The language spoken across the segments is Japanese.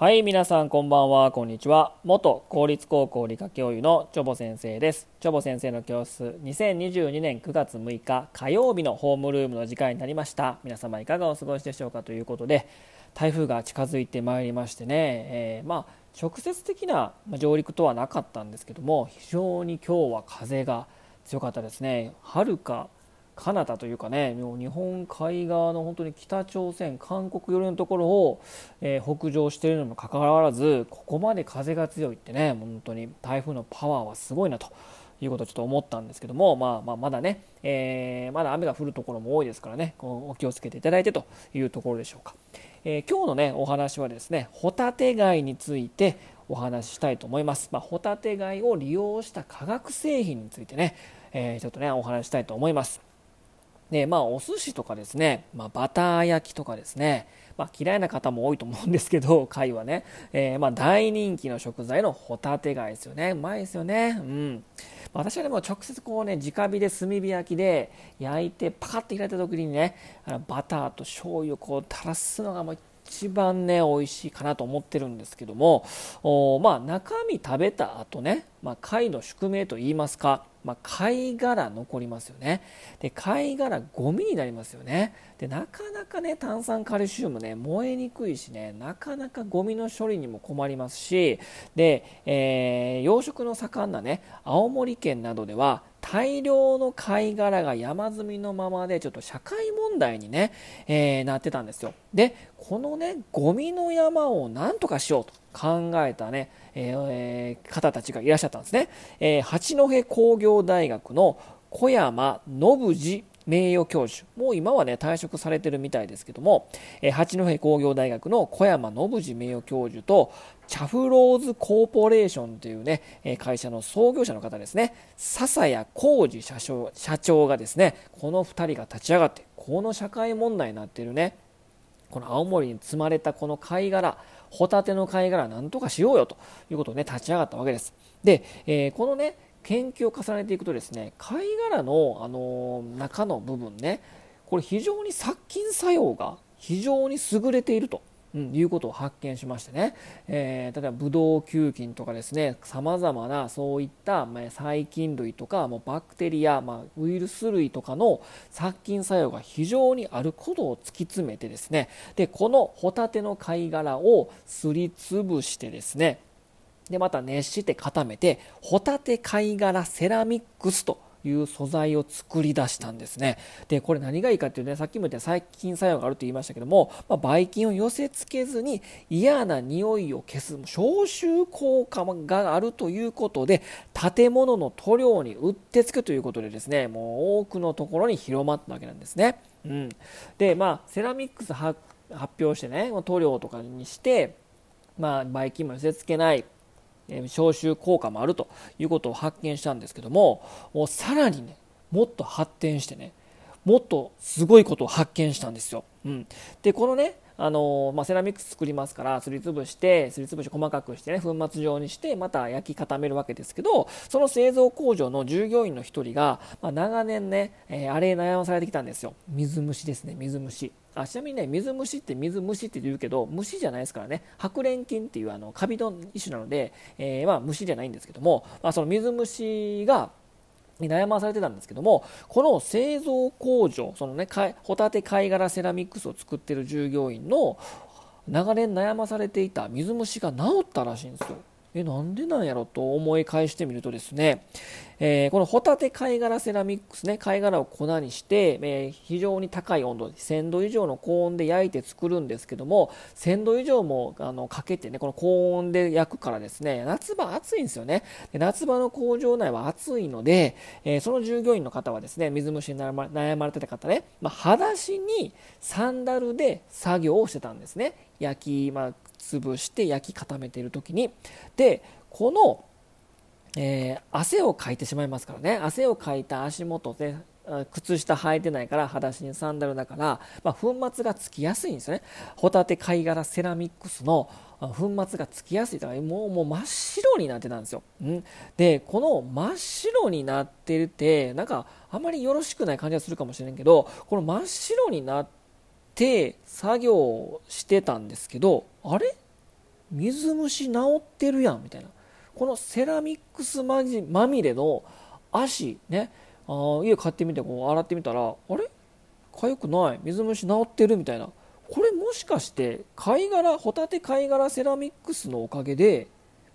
はい、皆さんこんばんは、こんにちは。元公立高校理科教諭のチョボ先生です。チョボ先生の教室、2022年9月6日火曜日のホームルームの時間になりました。皆様いかがお過ごしでしょうかということで、台風が近づいてまいりましてね、えー、まあ、直接的な上陸とはなかったんですけども、非常に今日は風が強かったですね。はるか彼方というかねもう日本海側の本当に北朝鮮韓国寄りのところを、えー、北上しているのにもかかわらずここまで風が強いってね本当に台風のパワーはすごいなということをちょっと思ったんですけども、まあ、まあまだね、えー、まだ雨が降るところも多いですからねお気をつけていただいてというところでしょうか、えー、今日のねお話はですねホタテ貝についてお話ししたいと思います、まあ、ホタテ貝を利用した化学製品についてね、えー、ちょっとねお話したいと思います。でまあお寿司とかですね、まあ、バター焼きとかですね、まあ、嫌いな方も多いと思うんですけど 貝はね、えー、まあ大人気の食材のホタテ貝ですよね。うまいですよね。うん。私はでも直接こうね直火で炭火焼きで焼いてパカッて開いた時にねあのバターと醤油をこう垂らすのがもう一番ね美味しいかなと思ってるんですけどもおまあ中身食べた後ね、まあ、貝の宿命と言いますかまあ、貝殻残りますよね。で貝殻ゴミになりますよね。でなかなかね炭酸カルシウムね燃えにくいしねなかなかゴミの処理にも困りますしで、えー、養殖の盛んなね青森県などでは大量の貝殻が山積みのままでちょっと社会問題にね、えー、なってたんですよ。でこのねゴミの山をなんとかしようと考えたね、えー、方たちがいらっしゃったんですね、えー、八戸工業大学の小山信次名誉教授。もう今はね退職されてるみたいですけども、え、八戸工業大学の小山信次名誉教授とチャフローズコーポレーションというね会社の創業者の方ですね。笹谷浩二社長社長がですねこの2人が立ち上がってこの社会問題になってるね。この青森に積まれたこの貝殻ホタテの貝殻なんとかしようよということで、ね、立ち上がったわけです。で、えー、このね研究を重ねていくとですね貝殻の、あの、中の部分ねこれ非常に殺菌作用が非常に優れているとうん、いうことを発見しましてね、えー、例えばブドウ球菌とかですねさまざまなそういった、まあ、細菌類とかもうバクテリア、まあ、ウイルス類とかの殺菌作用が非常にあることを突き詰めてですねでこのホタテの貝殻をすりつぶしてですねでまた熱して固めてホタテ貝殻セラミックスという素材を作り出したんですね。で、これ何がいいかっていうとね、さっきも言った細菌作用があると言いましたけども、まあ、ばい菌を寄せ付けずに嫌な匂いを消す消臭効果があるということで、建物の塗料にうってつけということでですね、もう多くのところに広まったわけなんですね。うん。で、まあ、セラミックス発表してね、塗料とかにして、まあ、ばい菌も寄せ付けない、消臭効果もあるということを発見したんですけどもさらにねもっと発展してねもっとすごいことを発見したんですよ。うん、でこのねあのまあ、セラミックス作りますからすりつぶしてすりつぶし細かくしてね粉末状にしてまた焼き固めるわけですけどその製造工場の従業員の1人が、まあ、長年ね、えー、あれ悩まされてきたんですよ。水虫ですね水虫。あちなみにね水虫って水虫って言うけど虫じゃないですからね。白連菌っていうあのカビの一種なので、えー、まあ、虫じゃないんですけども、まあ、その水虫がに悩まされてたんですけどもこの製造工場そのねホタテ貝殻セラミックスを作ってる従業員の長年悩まされていた水虫が治ったらしいんですよ。えなんでなんやろと思い返してみるとですね、えー、このホタテ貝殻セラミックスね貝殻を粉にして、えー、非常に高い温度1000度以上の高温で焼いて作るんですけども1000度以上もあのかけてねこの高温で焼くからですね夏場暑いんですよね。で夏場の工場内は暑いので、えー、その従業員の方はですね水虫に悩まれてた方ね、まあ、裸足にサンダルで作業をしてたんですね。焼き、まあ、潰して焼き固めている時に。でこの、えー、汗をかいてしまいますからね。汗をかいた足元で靴下履いてないから裸足にサンダルだから、まあ、粉末がつきやすいんですよね。ホタテ貝殻セラミックスの粉末がつきやすいだからもうもう真っ白になってたんですよ、うん、でこの真っ白になってるってなんかあまりよろしくない感じがするかもしれんけどこの真っ白になって作業してたんですけどあれ？水虫治ってるやんみたいな。このセラミックスまじまみれの足ね。あ家買ってみてこう洗ってみたらあれ？痒くない？水虫治ってる？みたいな。これもしかして貝殻ホタテ貝殻セラミックスのおかげで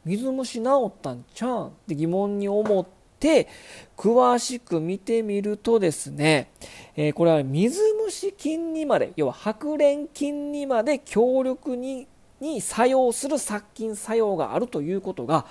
水虫治ったんちゃうん？って疑問に思って詳しく見てみるとですね、えー、これは水虫菌にまで要は白連菌にまで強力にに作用する殺菌作用があるということが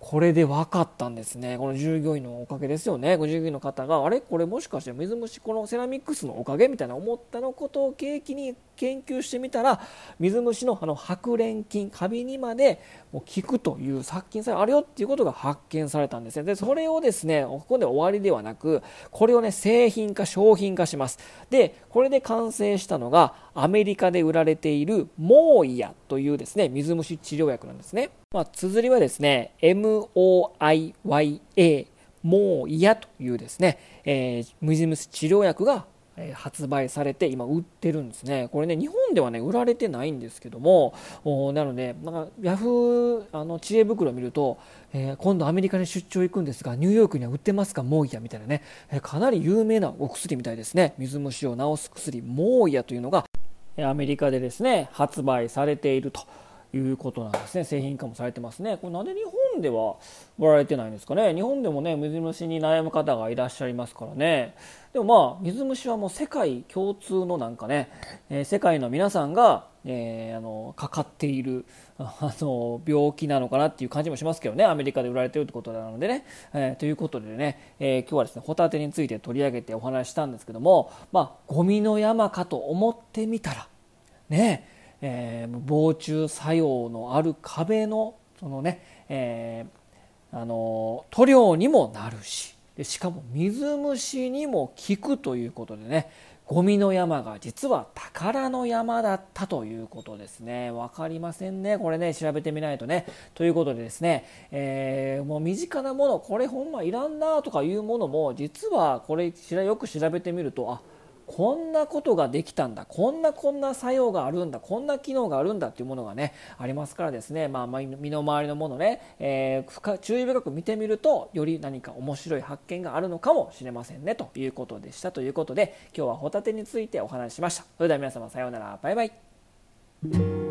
これで分かったんですね。この従業員のおかげですよね。ご従業員の方が、あれ？これもしかして水虫このセラミックスのおかげみたいな思ったのことを契機に研究してみたら、水虫のあの白連菌、カビにまでもう効くという殺菌作用あるよっていうことが発見されたんですね。で、それをですね、ここで終わりではなく、これをね、製品化、商品化します。で、これで完成したのが、アメリカで売られているモーイヤというですね、水虫治療薬なんですね。まあ、綴りはですね、MOIYA、もう嫌というですね、えー、ムジムス治療薬が発売されて今売ってるんですね。これね、日本ではね、売られてないんですけども、なので、なんかヤフーあの知恵袋を見ると、えー、今度アメリカに出張行くんですが、ニューヨークには売ってますか、モーイヤみたいなね、えー、かなり有名なお薬みたいですね。水虫を治す薬、モーイヤというのが、アメリカでですね、発売されていると。いうことなんですね。製品化もされてますね。これなんで日本では売られてないんですかね。日本でもね水虫に悩む方がいらっしゃいますからね。でもまあ水虫はもう世界共通のなんかね、えー、世界の皆さんが、えー、あのかかっているあの病気なのかなっていう感じもしますけどね。アメリカで売られてるってことなのでね、えー、ということでね、え今日はですねホタテについて取り上げてお話ししたんですけどもまあゴミの山かと思ってみたらねええー、防虫作用のある壁のそのね、えー、あの塗料にもなるしでしかも水虫にも効くということでねゴミの山が実は宝の山だったということですね。わかりませんね。これね、調べてみないとね。ということでですね、えー、もう身近なもの、これほんまいらんなとかいうものも、実はこれよく調べてみると、あ、こんなことができたんだ。こんなこんな作用があるんだ。こんな機能があるんだっていうものがねありますからですね、まあ、身の回りのものね、えー、注意深く見てみるとより何か面白い発見があるのかもしれませんね。ということでした。ということで今日はホタテについてお話ししました。それでは皆様さようなら。バイバイ。